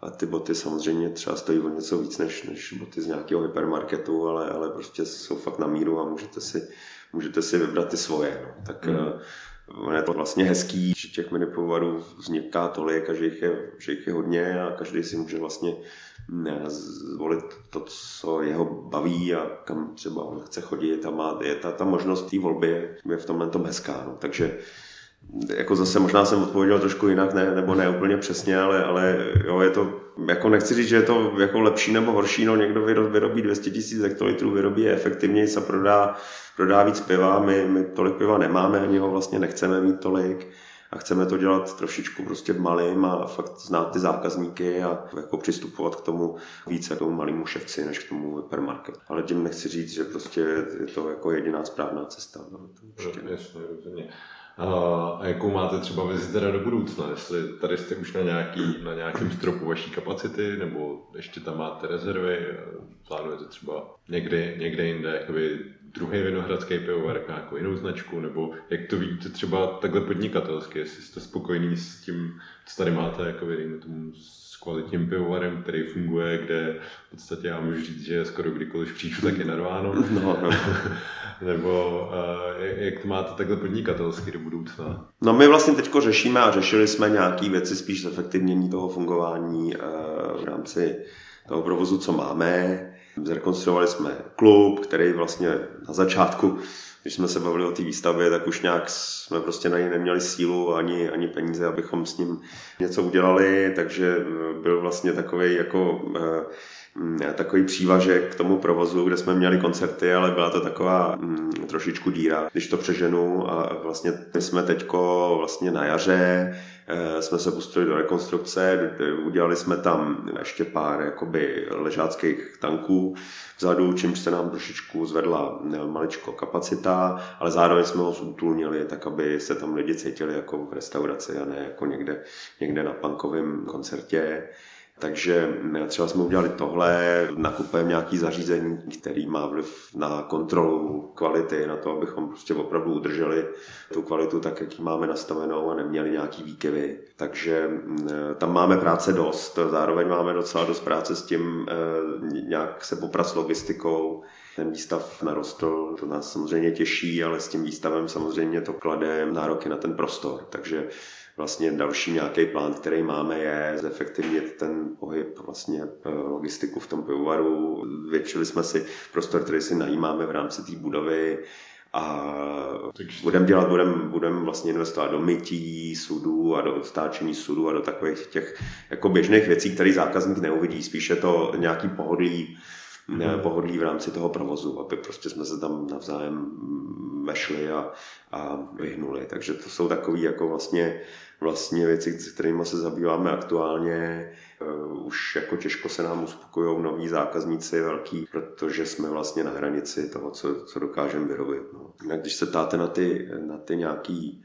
a ty boty samozřejmě třeba stojí o něco víc než, než boty z nějakého hypermarketu, ale, ale prostě jsou fakt na míru a můžete si, můžete si vybrat ty svoje. No. Tak. Uh, je to vlastně hezký, že těch minipovarů vzniká tolik a že jich, je, že jich je hodně a každý si může vlastně zvolit to, co jeho baví a kam třeba on chce chodit a má, je ta, ta možnost té volby je, v tomhle tom hezká. No. Takže jako zase možná jsem odpověděl trošku jinak, ne, nebo ne úplně přesně, ale, ale jo, je to, jako nechci říct, že je to jako lepší nebo horší, no někdo vyrobí 200 tisíc hektolitrů, vyrobí je efektivněji a prodá, prodá víc piva, my, my tolik piva nemáme, ani ho vlastně nechceme mít tolik a chceme to dělat trošičku prostě v malém a fakt znát ty zákazníky a jako přistupovat k tomu více k tomu malému ševci, než k tomu hypermarket. Ale tím nechci říct, že prostě je to jako jediná správná cesta. No, to určitě. Jasně, rozumím. A jakou máte třeba vizi teda do budoucna? Jestli tady jste už na, nějaký, na nějakém stropu vaší kapacity, nebo ještě tam máte rezervy, plánujete třeba někdy, někde jinde druhý vinohradský pivovar, jako nějakou jinou značku, nebo jak to vidíte třeba takhle podnikatelsky, jestli jste spokojený s tím, co tady máte, jako dejme tomu s kvalitním pivovarem, který funguje, kde v podstatě já můžu říct, že skoro kdykoliv přijdu, tak je narváno. No, no. <laughs> Nebo uh, jak to máte takhle podnikatelsky do budoucna? No my vlastně teď řešíme a řešili jsme nějaké věci spíš zefektivnění toho fungování uh, v rámci toho provozu, co máme. Zrekonstruovali jsme klub, který vlastně na začátku, když jsme se bavili o té výstavě, tak už nějak jsme prostě na něj neměli sílu ani, ani peníze, abychom s ním něco udělali, takže byl vlastně takový jako Mm, takový přívažek k tomu provozu, kde jsme měli koncerty, ale byla to taková mm, trošičku díra, když to přeženu a vlastně my jsme teďko vlastně na jaře e, jsme se pustili do rekonstrukce, udělali jsme tam ještě pár jakoby ležáckých tanků vzadu, čímž se nám trošičku zvedla e, maličko kapacita, ale zároveň jsme ho zútulnili, tak aby se tam lidi cítili jako v restauraci a ne jako někde, někde na punkovém koncertě. Takže třeba jsme udělali tohle, nakupujeme nějaký zařízení, který má vliv na kontrolu kvality, na to, abychom prostě opravdu udrželi tu kvalitu tak, jak ji máme nastavenou a neměli nějaký výkyvy. Takže tam máme práce dost, zároveň máme docela dost práce s tím eh, nějak se poprat s logistikou, ten výstav narostl, to nás samozřejmě těší, ale s tím výstavem samozřejmě to klade nároky na ten prostor. Takže vlastně další nějaký plán, který máme, je zefektivnit ten pohyb, vlastně eh, logistiku v tom pivovaru. Většili jsme si prostor, který si najímáme v rámci té budovy, a budeme dělat, budeme budem vlastně investovat do mytí sudů a do stáčení sudů a do takových těch jako běžných věcí, které zákazník neuvidí. Spíše to nějaký pohodlí, mm. pohodlí v rámci toho provozu, aby prostě jsme se tam navzájem vešli a, a vyhnuli. Takže to jsou takové jako vlastně vlastně věci, s kterými se zabýváme aktuálně. Uh, už jako těžko se nám uspokojují noví zákazníci velký, protože jsme vlastně na hranici toho, co, co dokážeme vyrobit. No. Když se ptáte na ty, na ty nějaký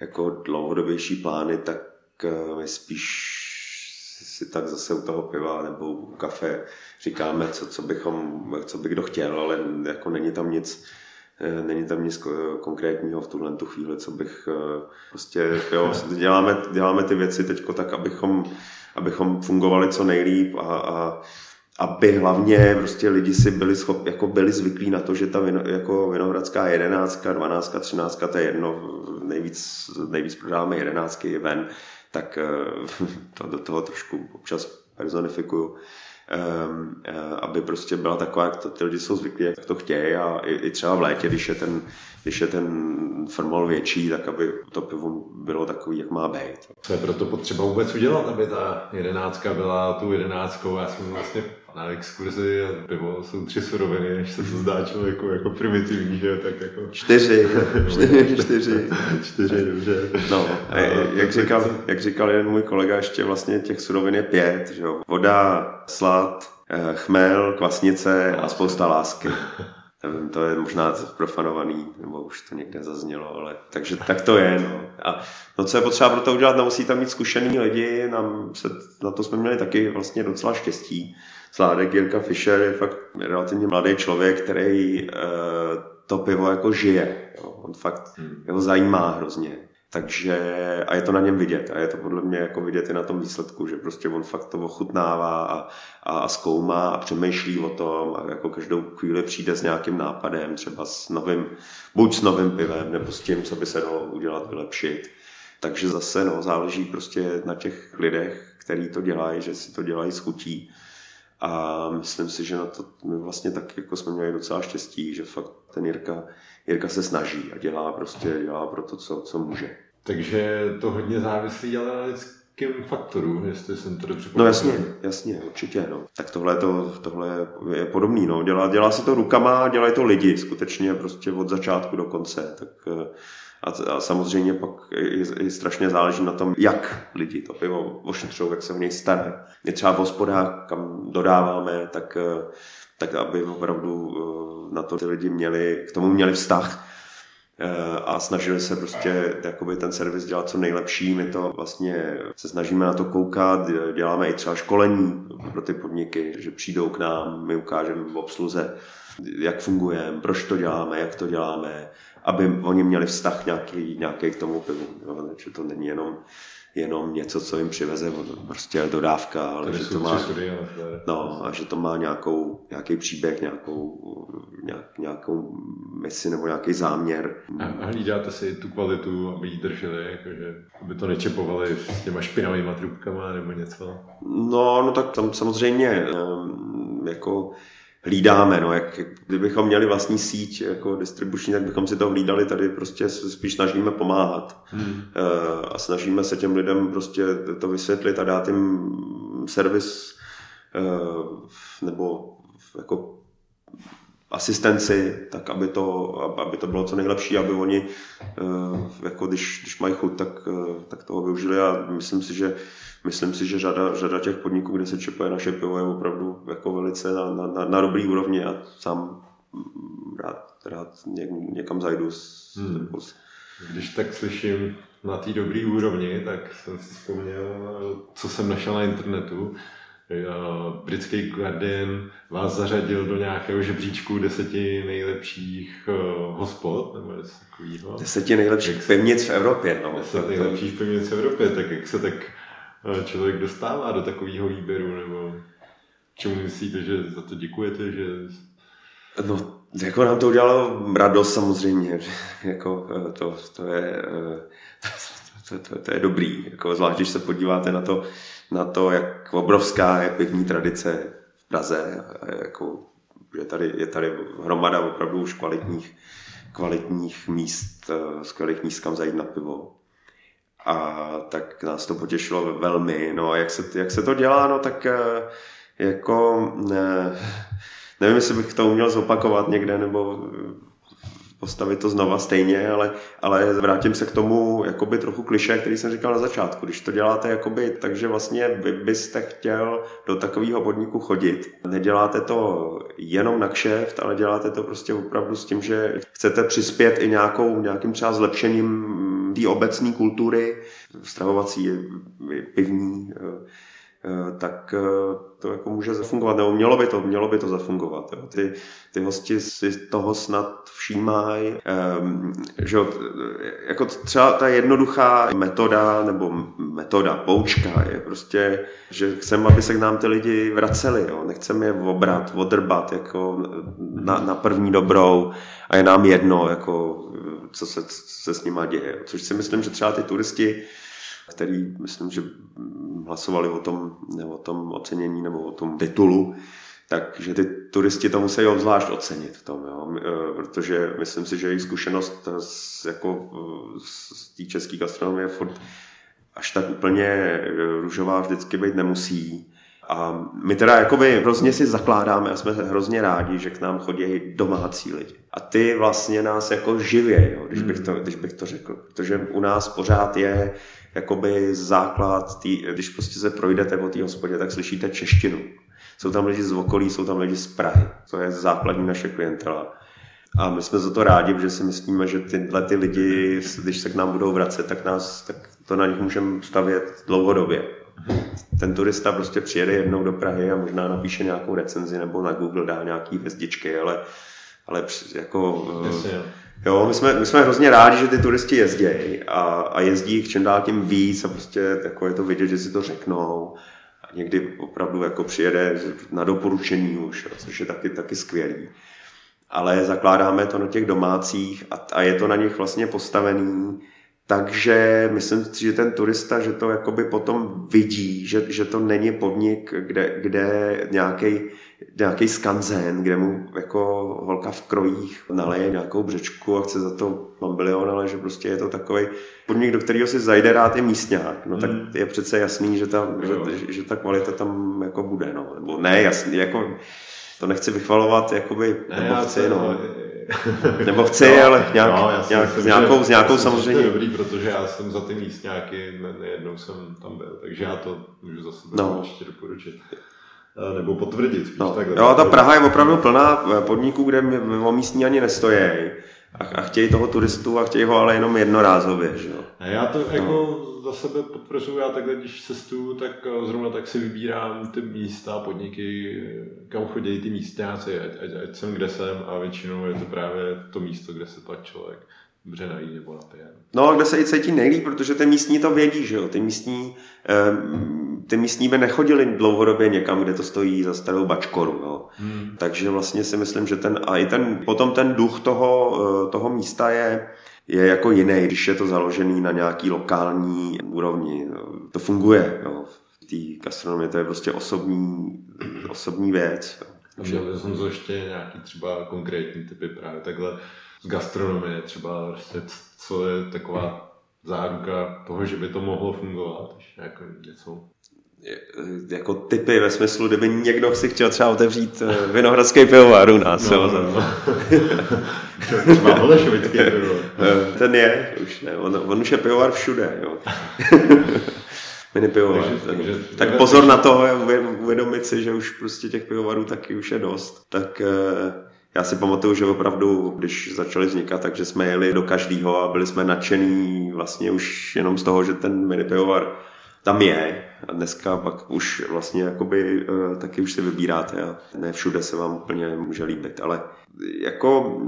jako dlouhodobější plány, tak uh, my spíš si tak zase u toho piva nebo u kafe říkáme, co, co, bychom, co by kdo chtěl, ale jako není tam nic, Eh, není tam nic konkrétního v tuhle tu chvíli, co bych eh, prostě, jo, děláme, děláme ty věci teď tak, abychom, abychom fungovali co nejlíp a, a aby hlavně prostě lidi si byli schop, jako byli zvyklí na to, že ta vino, jako vinohradská jedenáctka, dvanáctka, třináctka, to je jedno, nejvíc, nejvíc prodáváme jedenáctky ven, tak eh, <laughs> to do toho trošku občas personifikuju um, aby prostě byla taková, jak to ty lidi jsou zvyklí, jak to chtějí a i, i třeba v létě, když je ten, když je ten formol větší, tak aby to pivo bylo takový, jak má být. Co je proto potřeba vůbec udělat, aby ta jedenáctka byla tu jedenáctkou? Já jsem vlastně na exkurzi a pivo jsou tři suroviny, než se to zdá člověku jako primitivní, že tak jako... Čtyři, <laughs> <laughs> čtyři, čtyři. <laughs> čtyři, dobře. No, a, jak, říkal, jak říkal jeden můj kolega, ještě vlastně těch surovin je pět, že jo. Voda, slad, eh, chmel, kvasnice a spousta lásky. Nevím, to je možná profanovaný, nebo už to někde zaznělo, ale takže tak to je. No. A no, co je potřeba pro to udělat, no, musí tam mít zkušený lidi, nám se, na to jsme měli taky vlastně docela štěstí Sládek Jirka Fischer je fakt relativně mladý člověk, který uh, to pivo jako žije. Jo. On fakt, hmm. jeho zajímá hrozně. Takže, a je to na něm vidět. A je to podle mě jako vidět i na tom výsledku, že prostě on fakt to ochutnává a, a, a zkoumá a přemýšlí o tom a jako každou chvíli přijde s nějakým nápadem, třeba s novým, buď s novým pivem, nebo s tím, co by se dalo udělat, vylepšit. Takže zase no, záleží prostě na těch lidech, který to dělají, že si to dělají s chutí. A myslím si, že na to my vlastně tak jako jsme měli docela štěstí, že fakt ten Jirka, Jirka se snaží a dělá prostě, dělá pro to, co, co může. Takže to hodně závislí ale na lidském faktoru, jestli jsem to dobře No jasně, jasně, určitě. No. Tak tohle, to, tohle je podobný. No. Dělá, dělá se to rukama, dělají to lidi skutečně prostě od začátku do konce. Tak eh, a, a samozřejmě pak i, i strašně záleží na tom, jak lidi to pivo ošetřují, jak se o něj starají. Je třeba v hospodách, kam dodáváme, tak, eh, tak aby opravdu eh, na to ty lidi měli, k tomu měli vztah eh, a snažili se prostě jakoby ten servis dělat co nejlepší. My to vlastně se snažíme na to koukat, děláme i třeba školení pro ty podniky, že přijdou k nám, my ukážeme v obsluze, jak fungujeme, proč to děláme, jak to děláme, aby oni měli vztah nějaký, nějaký k tomu pivu. Jo? že to není jenom, jenom něco, co jim přiveze prostě dodávka, ale že to má, no, a že to má nějakou, nějaký příběh, nějakou, nějak, nějakou misi nebo nějaký záměr. A hlídáte si tu kvalitu, aby ji drželi, jakože, aby to nečepovali s těma špinavými trubkama nebo něco? No, no tak tam samozřejmě jako hlídáme. No, jak, kdybychom měli vlastní síť jako distribuční, tak bychom si to hlídali, tady prostě spíš snažíme pomáhat. Hmm. Eh, a snažíme se těm lidem prostě to vysvětlit a dát jim servis eh, nebo jako asistenci, tak aby to, aby to bylo co nejlepší, aby oni, eh, jako když, když mají chuť, tak, tak toho využili a myslím si, že myslím si, že řada, řada těch podniků, kde se čepuje naše pivo, je opravdu jako velice na, na, na, na dobrý úrovni a sám rád, rád ně, někam zajdu. S, hmm. Když tak slyším na té dobré úrovni, tak jsem si vzpomněl, co jsem našel na internetu. Britský Guardian vás zařadil do nějakého žebříčku deseti nejlepších uh, hospod, nebo něco takového. Deseti nejlepších pevnic v Evropě. No. Deset nejlepších pevnic v Evropě, tak jak se tak člověk dostává do takového výběru, nebo čemu myslíte, že za to děkujete, že... No, jako nám to udělalo radost samozřejmě, <laughs> jako eh, to, to je, eh, <laughs> to, to, to, je dobrý, jako zvlášť, když se podíváte na to, na to, jak obrovská je pivní tradice v Praze, jako, že tady, je tady hromada opravdu už kvalitních, kvalitních míst, eh, skvělých míst, kam zajít na pivo. A tak nás to potěšilo velmi. No a jak se, jak se to dělá, no tak eh, jako ne, nevím, jestli bych to uměl zopakovat někde nebo postavit to znova stejně, ale, ale vrátím se k tomu jakoby trochu kliše, který jsem říkal na začátku. Když to děláte jakoby, takže vlastně vy byste chtěl do takového podniku chodit. Neděláte to jenom na kšeft, ale děláte to prostě opravdu s tím, že chcete přispět i nějakou, nějakým třeba zlepšením té obecné kultury, stravovací, pivní, tak eh, to jako může zafungovat, nebo mělo by to, mělo by to zafungovat. Jo. Ty, ty hosti si toho snad všímají, um, že jako třeba ta jednoduchá metoda, nebo metoda, poučka je prostě, že chceme, aby se k nám ty lidi vraceli, jo. nechceme je obrat, odrbat jako na, na první dobrou a je nám jedno, jako, co, se, co se s nima děje. Což si myslím, že třeba ty turisti který myslím, že hlasovali o tom, o tom ocenění nebo o tom titulu, takže ty turisti to musí obzvlášť ocenit v tom, jo? E, protože myslím si, že jejich zkušenost z, jako, z té české gastronomie furt až tak úplně růžová vždycky být nemusí. A my teda jakoby hrozně si zakládáme a jsme hrozně rádi, že k nám chodí domácí lidi. A ty vlastně nás jako živě, jo, když, bych to, když bych to řekl. Protože u nás pořád je jakoby základ, tý, když prostě se projdete po té hospodě, tak slyšíte češtinu. Jsou tam lidi z okolí, jsou tam lidi z Prahy. To je základní naše klientela. A my jsme za to rádi, že si myslíme, že tyhle ty lidi, když se k nám budou vracet, tak, nás, tak to na nich můžeme stavět dlouhodobě. Ten turista prostě přijede jednou do Prahy a možná napíše nějakou recenzi nebo na Google dá nějaký hvězdičky, ale, ale jako... Jasně, jo. Jo, my jsme, my jsme hrozně rádi, že ty turisti jezdí a, a jezdí jich čím dál tím víc a prostě jako je to vidět, že si to řeknou. A někdy opravdu jako přijede na doporučení už, což je taky, taky skvělý. Ale zakládáme to na těch domácích a, a je to na nich vlastně postavený takže myslím si, že ten turista, že to jakoby potom vidí, že, že to není podnik, kde, kde nějaký nějaký skanzen, kde mu jako holka v krojích naleje nějakou břečku a chce za to mambilion, ale že prostě je to takový podnik, do kterého si zajde rád i místňák, no tak hmm. je přece jasný, že ta, že, že ta kvalita tam jako bude, no. Nebo ne, jasný, jako to nechci vychvalovat, jakoby, ne, nebo chci, no. <laughs> Nebo chci, no, ale nějak, no, nějak, myslím, s nějakou, s nějakou samozřejmě. To je dobrý, protože já jsem za ty místňáky, ne, nejednou jsem tam byl, takže já to můžu zase no. ještě doporučit. Eh, nebo potvrdit. Spíš no. takhle. Jo, ta Praha je opravdu plná eh, podniků, kde o místní ani nestojí. A, a chtějí toho turistu a chtějí ho ale jenom jednorázově. Že jo? A já to no. jako za sebe potvrzuju, já takhle, když cestuju, tak eh, zrovna tak si vybírám ty místa, podniky, kam chodí ty místňáci, ať, ať, ať jsem kde jsem a většinou je to právě to místo, kde se pak člověk dobře nají nebo napije. No a kde se i cítí nejlíp, protože ty místní to vědí, že jo, ty místní, ty místní by nechodili dlouhodobě někam, kde to stojí za starou bačkoru, jo. Hmm. Takže vlastně si myslím, že ten, a i ten, potom ten duch toho, eh, toho místa je, je jako jiný, když je to založený na nějaký lokální úrovni. To funguje, jo. V té gastronomii to je prostě osobní, osobní věc. A měl jsem to ještě nějaký třeba konkrétní typy právě takhle z gastronomie třeba, prostě, co je taková záruka toho, že by to mohlo fungovat, jako něco jako typy ve smyslu, kdyby někdo si chtěl třeba otevřít eh, vinohradský pivovar u nás. No, jo, no, no. <laughs> eh, Ten je, už ne, on, on už je pivovar všude. Jo. <laughs> Mini pivovar. Takže, takže, tak pozor na to, uvědomit si, že už prostě těch pivovarů taky už je dost. Tak eh, já si pamatuju, že opravdu, když začali vznikat, takže jsme jeli do každého a byli jsme nadšení vlastně už jenom z toho, že ten mini pivovar tam je. A dneska pak už vlastně jakoby uh, taky už si vybíráte a ne všude se vám úplně může líbit, ale jako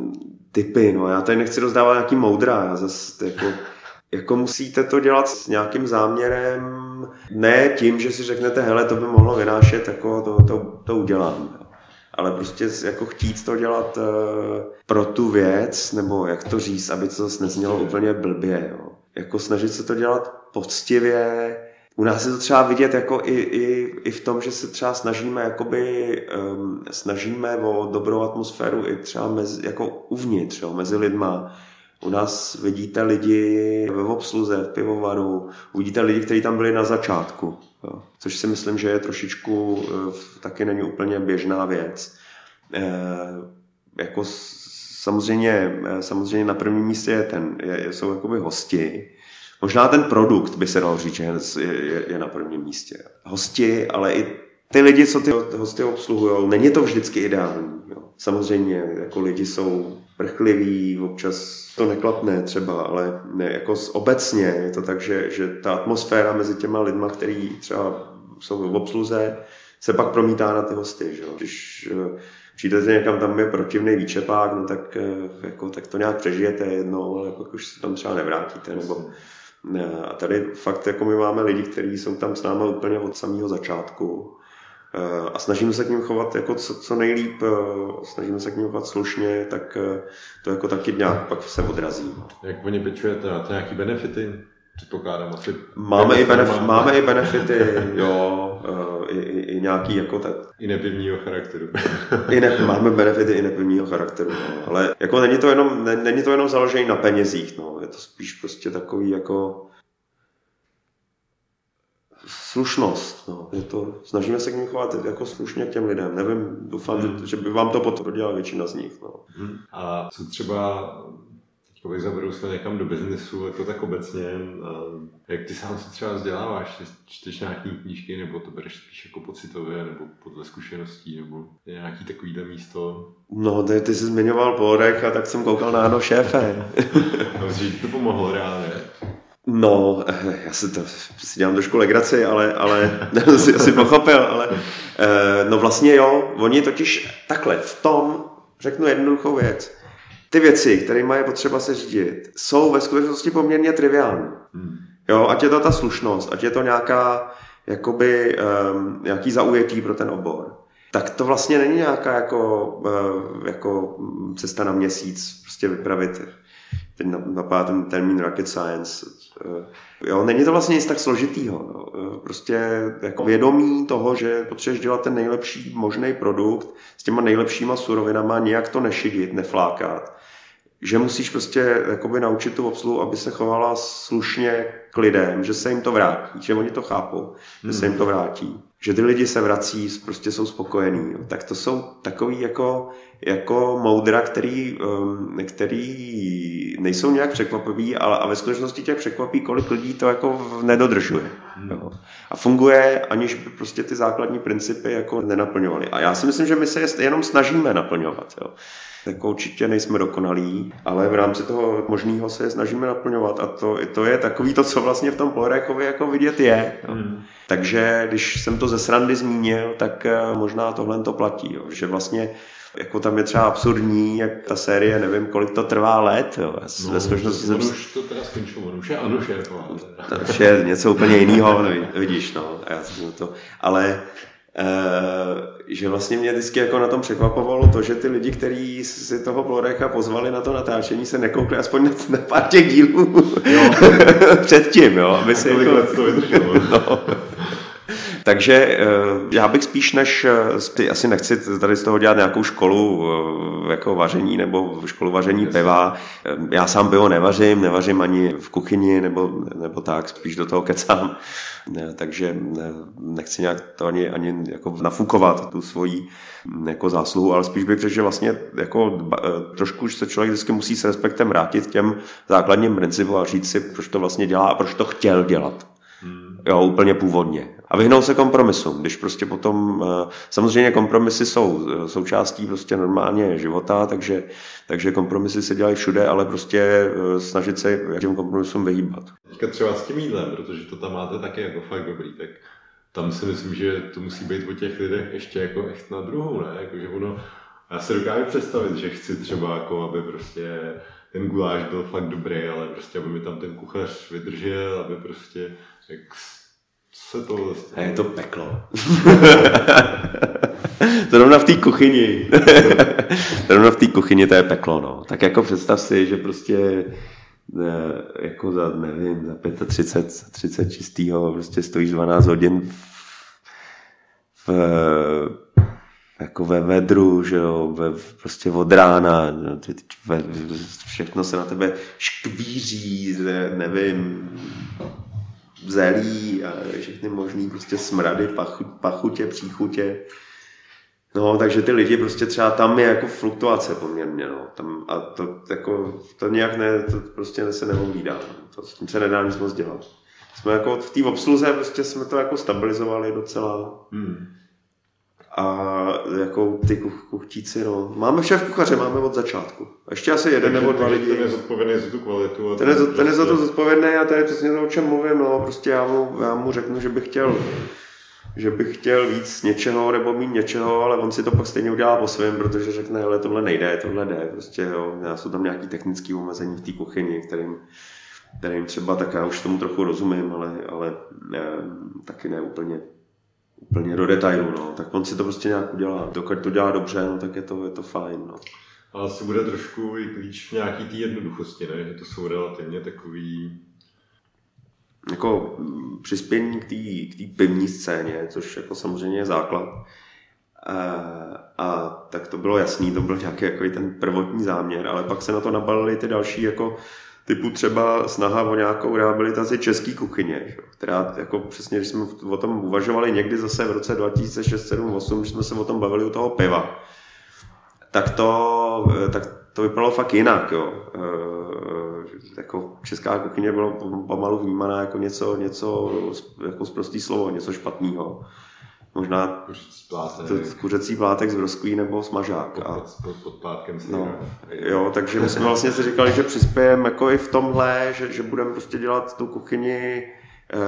typy, no já tady nechci rozdávat nějaký moudra, já zase jako, jako musíte to dělat s nějakým záměrem, ne tím, že si řeknete, hele, to by mohlo vynášet, jako to, to, to udělám ale prostě jako chtít to dělat uh, pro tu věc, nebo jak to říct, aby to zase neznělo úplně blbě. Jo. Jako snažit se to dělat poctivě. U nás je to třeba vidět jako i, i, i v tom, že se třeba snažíme jakoby, um, snažíme o dobrou atmosféru i třeba mezi, jako uvnitř, jo, mezi lidma. U nás vidíte lidi ve obsluze, v pivovaru, uvidíte lidi, kteří tam byli na začátku. Což si myslím, že je trošičku eh, taky není úplně běžná věc. E, jako samozřejmě, eh, samozřejmě na prvním místě je ten, je, jsou jakoby hosti. Možná ten produkt by se dal říct, že je, je, je na prvním místě. Hosti, ale i ty lidi, co ty hosty obsluhují, není to vždycky ideální. Jo. Samozřejmě, jako lidi jsou prchliví, občas to neklapne třeba, ale ne, jako obecně je to tak, že, že ta atmosféra mezi těma lidma, který třeba jsou v obsluze, se pak promítá na ty hosty. Že? Když eh, přijdete někam, tam je protivný výčepák, no tak, eh, jako, tak to nějak přežijete jednou, ale pak už se tam třeba nevrátíte. Nebo, ne, a tady fakt jako my máme lidi, kteří jsou tam s námi úplně od samého začátku a snažíme se k ním chovat jako co, co nejlíp, eh, snažíme se k ním chovat slušně, tak eh, to jako taky nějak pak se odrazí. Jak oni pečujete na to nějaký benefity? Předpokládám asi. Máme i, benef- máme. máme i benefity, <laughs> jo, i, i, i nějaký jako tak. I nepivního charakteru. I ne, máme benefity i nepivního charakteru, no. ale jako není to jenom, ne, není to jenom založený na penězích, no. je to spíš prostě takový jako slušnost. No. Je to, snažíme se k ním chovat jako slušně k těm lidem. Nevím, doufám, hmm. že by vám to potvrdila většina z nich. No. Hmm. A co třeba teďka zaberu se někam do biznesu, jako tak obecně, jak ty sám se třeba vzděláváš, čteš nějaký knížky, nebo to bereš spíš jako pocitově, nebo podle zkušeností, nebo je nějaký takovýhle místo? No, ty, ty jsi zmiňoval Porek a tak jsem koukal na Ano šéfe. <laughs> no, to pomohlo reálně. No, eh, já si to si dělám trošku legraci, ale, ale <laughs> si asi pochopil, ale eh, no vlastně jo, oni totiž takhle v tom, řeknu jednoduchou věc, ty věci, které mají potřeba se řídit, jsou ve skutečnosti poměrně triviální. Hmm. Jo, ať je to ta slušnost, ať je to nějaká, jakoby, um, nějaký zaujetí pro ten obor. Tak to vlastně není nějaká jako, uh, jako cesta na měsíc, prostě vypravit teď napadá ten termín rocket science. Eh, jo, není to vlastně nic tak složitýho. Eh, prostě jako vědomí toho, že potřebuješ dělat ten nejlepší možný produkt s těma nejlepšíma surovinama, nějak to nešidit, neflákat. Že musíš prostě jakoby naučit tu obsluhu, aby se chovala slušně k lidem, že se jim to vrátí, že oni to chápou, že se jim to vrátí že ty lidi se vrací, prostě jsou spokojení. Tak to jsou takový jako, jako moudra, který, um, který nejsou nějak překvapivý, ale a ve skutečnosti těch překvapí, kolik lidí to jako nedodržuje. Jo. A funguje, aniž by prostě ty základní principy jako nenaplňovaly. A já si myslím, že my se je jenom snažíme naplňovat. Jo. Jako určitě nejsme dokonalí, ale v rámci toho možného se je snažíme naplňovat a to, to je takový to, co vlastně v tom Polarechovi jako vidět je. Hmm. Takže když jsem to ze srandy zmínil, tak eh, možná tohle to platí, jo. že vlastně jako tam je třeba absurdní, jak ta série, nevím, kolik to trvá let. Jo. No, Ve skutečnosti jsem... už to teda skončilo, on už je ano šéfová. To už je něco úplně jiného, vidíš, no. A já to. Ale Uh, že vlastně mě vždycky jako na tom překvapovalo to, že ty lidi, kteří si toho Blorecha pozvali na to natáčení, se nekoukli aspoň na, na pár těch dílů <laughs> předtím, jo, aby si jako... to vydrželo. <laughs> no. <laughs> Takže eh, já bych spíš než, ty asi nechci tady z toho dělat nějakou školu eh, jako vaření nebo školu vaření piva. Já sám pivo nevařím, nevařím ani v kuchyni nebo, nebo tak, spíš do toho kecám. Takže nechci nějak to ani, ani jako nafukovat tu svoji jako zásluhu, ale spíš bych řekl, že vlastně jako eh, trošku se člověk vždycky musí s respektem vrátit těm základním principům a říct si, proč to vlastně dělá a proč to chtěl dělat. Jo, úplně původně. A vyhnout se kompromisům, když prostě potom, eh, samozřejmě kompromisy jsou eh, součástí prostě normálně života, takže, takže kompromisy se dělají všude, ale prostě eh, snažit se těm kompromisům vyhýbat. Teďka třeba s tím jídlem, protože to tam máte taky jako fakt dobrý, tak tam si myslím, že to musí být o těch lidech ještě jako echt na druhou, ne? Jako, že ono, já se dokážu představit, že chci třeba jako, aby prostě ten guláš byl fakt dobrý, ale prostě aby mi tam ten kuchař vydržel, aby prostě jak se to A je to peklo. <laughs> Zrovna v té kuchyni. <laughs> Zrovna v té kuchyni to je peklo, no. Tak jako představ si, že prostě ne, jako za, nevím, za 35, za 30 čistýho prostě stojíš 12 hodin v, v jako ve vedru, že jo, ve, prostě od rána, ve, všechno se na tebe škvíří, nevím, zelí a všechny možný prostě smrady, pachu, pachutě, příchutě. No, takže ty lidi prostě třeba tam je jako fluktuace poměrně, no. Tam, a to jako, to nějak ne, to prostě se neohlídá. No. To s tím se nedá nic moc dělat. Jsme jako v té obsluze prostě jsme to jako stabilizovali docela. Hmm a jako ty kuchtíci, no. Máme šéf kuchaře, máme od začátku. Ještě asi jeden nebo dva lidi. Ten je zodpovědný za tu kvalitu. ten, je, ten je za to zodpovědný a to je přesně to, o čem mluvím, no. Prostě já mu, já mu řeknu, že bych chtěl že bych chtěl víc něčeho nebo mít něčeho, ale on si to pak stejně udělá po svém, protože řekne, ale tohle nejde, tohle jde, prostě jo, já jsou tam nějaký technický omezení v té kuchyni, kterým, kterým třeba tak já už tomu trochu rozumím, ale, ale ne, taky ne úplně úplně do detailu, no. tak on si to prostě nějak udělá. Dokud to dělá dobře, no, tak je to, je to fajn. No. A asi bude trošku i klíč v nějaký té jednoduchosti, ne? že to jsou relativně takový jako přispění k té k pevní scéně, což jako samozřejmě je základ. A, a tak to bylo jasný, to byl nějaký jako ten prvotní záměr, ale pak se na to nabalily ty další jako typu třeba snaha o nějakou rehabilitaci české kuchyně, která jako přesně, když jsme o tom uvažovali někdy zase v roce 2006, 2007, 2008, když jsme se o tom bavili u toho piva, tak to, tak to vypadalo fakt jinak. Jo. E, jako česká kuchyně bylo pomalu vnímaná jako něco, něco jako zprostý slovo, něco špatného. Možná Kuřecí plátek. to, kuřecí plátek z broskví nebo smažák. Pod, A, pod, pod plátkem si no, jo, takže my jsme vlastně si říkali, že přispějeme jako i v tomhle, že, že budeme prostě dělat tu kuchyni eh,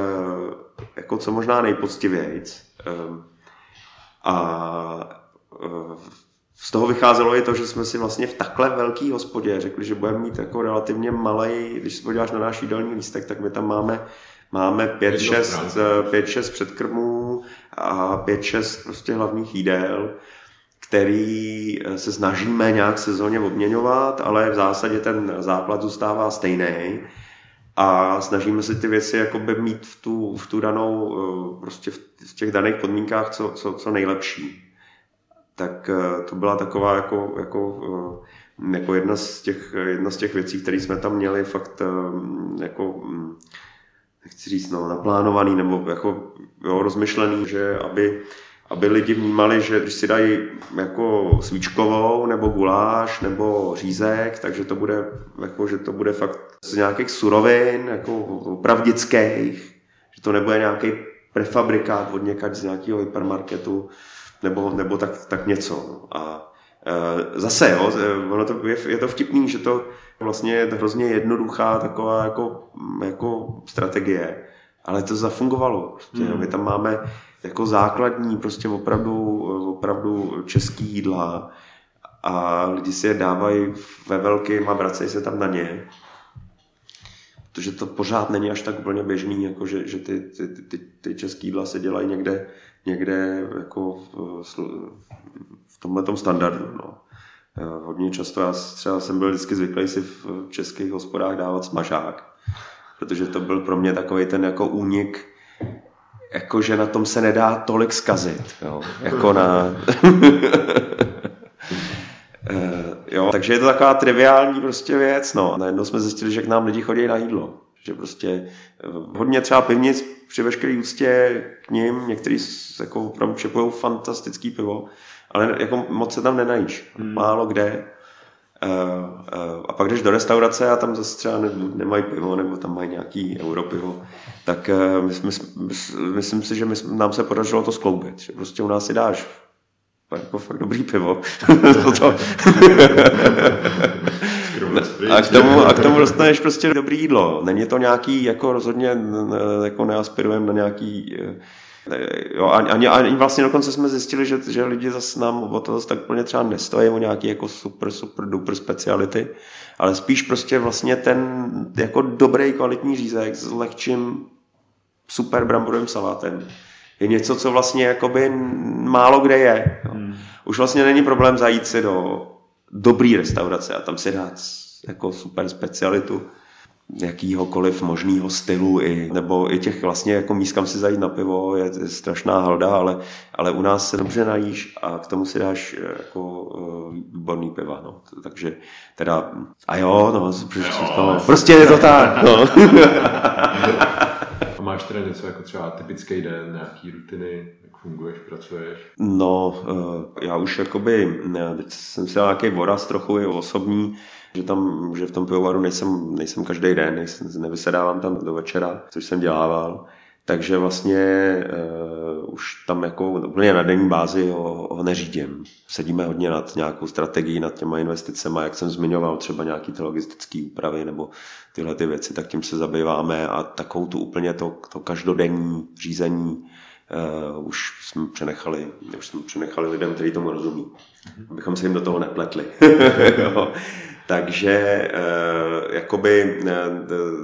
jako co možná nejpoctivějc. Eh, a eh, z toho vycházelo i to, že jsme si vlastně v takhle velký hospodě řekli, že budeme mít jako relativně malý, když se podíváš na náš jídelní lístek, tak my tam máme Máme 5-6 předkrmů a 5-6 prostě hlavních jídel, který eh, se snažíme nějak sezóně obměňovat, ale v zásadě ten základ zůstává stejný a snažíme se ty věci jakoby mít v tu, v tu danou, eh, prostě v těch daných podmínkách co, co, co nejlepší. Tak eh, to byla taková jako, jako, jako jedna, z těch, jedna z těch věcí, které jsme tam měli fakt jako mm, nechci říct, no, naplánovaný nebo jako jo, rozmyšlený, že aby, aby lidi vnímali, že když si dají jako svíčkovou nebo guláš nebo řízek, takže to bude, jako, že to bude fakt z nějakých surovin, jako pravdických, že to nebude nějaký prefabrikát od někač z nějakého hypermarketu nebo, nebo tak, tak něco. No. A zase, jo, ono to je, je to vtipný, že to vlastně je hrozně jednoduchá taková jako, jako strategie, ale to zafungovalo. Prostě. Hmm. My tam máme jako základní prostě opravdu, opravdu český jídla a lidi si je dávají ve velkým a vracejí se tam na ně. Protože to pořád není až tak úplně běžný, jako že, že ty, ty, ty, ty český jídla se dělají někde, někde jako v, tomhle standardu. No. Eh, hodně často, já třeba jsem byl vždycky zvyklý si v českých hospodách dávat smažák, protože to byl pro mě takový ten jako únik, jako že na tom se nedá tolik zkazit, jo, jako na... <laughs> Eh, jo, takže je to taková triviální prostě věc, no. Najednou jsme zjistili, že k nám lidi chodí na jídlo. Že prostě eh, hodně třeba pivnic při veškeré úctě k ním, někteří jako opravdu čepují fantastický pivo, ale jako moc se tam nenajíš. Hmm. Málo kde. Uh, uh, a pak jdeš do restaurace a tam zase třeba ne, nemají pivo, nebo tam mají nějaký europivo, tak uh, my, my, my, myslím si, že my, nám se podařilo to skloubit. Že prostě u nás si dáš jako fakt dobrý pivo. <laughs> to, a k, tomu, a k tomu dostaneš prostě dobrý jídlo. Není to nějaký, jako rozhodně jako neaspirujeme na nějaký Jo, ani, ani vlastně dokonce jsme zjistili, že, že lidi zase nám o to zase tak plně třeba nestojí o nějaký jako super, super, duper speciality, ale spíš prostě vlastně ten jako dobrý kvalitní řízek s lehčím super bramborovým salátem je něco, co vlastně jakoby málo kde je. Jo. Hmm. Už vlastně není problém zajít si do dobrý restaurace a tam si dát jako super specialitu jakýhokoliv možného stylu, i, nebo i těch vlastně jako míst, kam si zajít na pivo, je, je strašná halda, ale, ale u nás se dobře najíš a k tomu si dáš eh, jako uh, výborný piva, no. Takže teda, a jo, no, no prostě je to tak, no. <laughs> máš teda něco jako třeba typický den, nějaký rutiny, funguješ, pracuješ? No, uh, já už jakoby, teď jsem si dal nějaký voraz trochu i osobní, že, tam, že v tom pivovaru nejsem, nejsem každý den, nejsem, nevysedávám tam do večera, což jsem dělával. Takže vlastně uh, už tam jako úplně na denní bázi ho, ho neřídím. Sedíme hodně nad nějakou strategií, nad těma investicemi, jak jsem zmiňoval, třeba nějaký ty logistické úpravy nebo tyhle ty věci, tak tím se zabýváme a takovou tu úplně to, to každodenní řízení uh, už jsme přenechali, už jsme přenechali lidem, kteří tomu rozumí, abychom se jim do toho nepletli. <laughs> Takže uh, jakoby ne,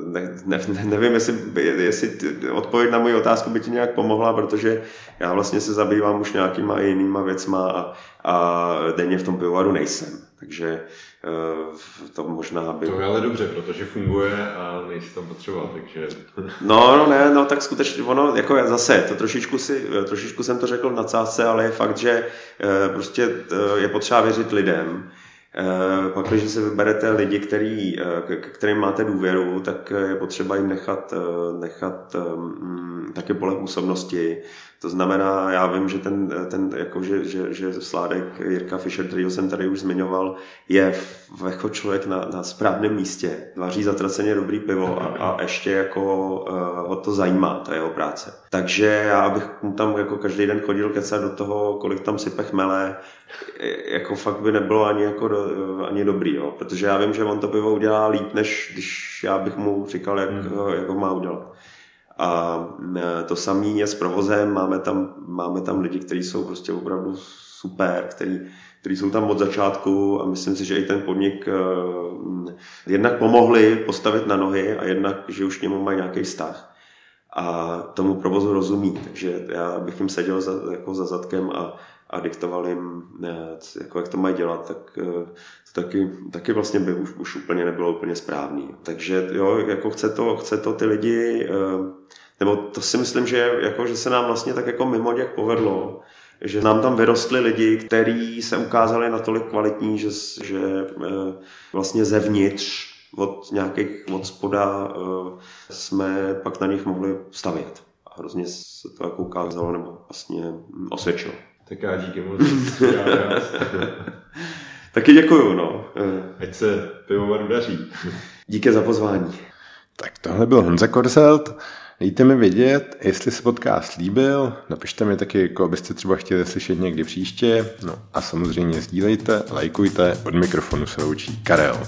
ne, ne, nevím, jestli, jestli odpověď na moji otázku by ti nějak pomohla, protože já vlastně se zabývám už nějakýma jinýma věcma a, a denně v tom pivovaru nejsem. Takže to možná by... To je ale dobře, protože funguje a nejsi tam potřeba, takže... No, no ne, no tak skutečně ono, jako zase, to trošičku, si, trošičku jsem to řekl na cásce, ale je fakt, že uh, prostě je potřeba věřit lidem, Eh, pak, když si vyberete lidi, který, eh, k kterým máte důvěru, tak je potřeba jim nechat, eh, nechat mm, taky pole působnosti. To znamená, já vím, že ten, ten jako, že, že, že Sládek Jirka Fischer, který jsem tady už zmiňoval, je jako člověk na, na správném místě, vaří zatraceně dobrý pivo a, a ještě jako uh, ho to zajímá, ta jeho práce. Takže já bych mu tam jako každý den chodil kecat do toho, kolik tam sype chmele, jako fakt by nebylo ani, jako do, ani dobrý, jo. protože já vím, že on to pivo udělá líp, než když já bych mu říkal, jak, hmm. jak ho má udělat. A e, to samé je s provozem, máme tam, máme tam lidi, kteří jsou prostě opravdu super, který, který jsou tam od začátku a myslím si, že i ten podnik uh, jednak pomohli postavit na nohy a jednak, že už k němu mají nějaký vztah. A tomu provozu rozumí, takže já bych jim seděl za, jako za zadkem a, a diktoval jim, ne, jako jak to mají dělat, tak to taky, taky vlastně by už, už úplně nebylo úplně správný. Takže jo, jako chce to, chce to ty lidi uh, nebo to si myslím, že, jako, že se nám vlastně tak jako mimo jak povedlo, že nám tam vyrostli lidi, kteří se ukázali natolik kvalitní, že, že eh, vlastně zevnitř od nějakých od spoda eh, jsme pak na nich mohli stavět. A hrozně se to jako ukázalo nebo vlastně osvědčilo. Tak já díky moc. <laughs> Taky děkuju, no. Ať se pivovaru daří. Díky za pozvání. Tak tohle byl Honza Korzelt. Dejte mi vědět, jestli se podcast líbil, napište mi taky, jako byste třeba chtěli slyšet někdy příště, no a samozřejmě sdílejte, lajkujte, od mikrofonu se loučí Karel.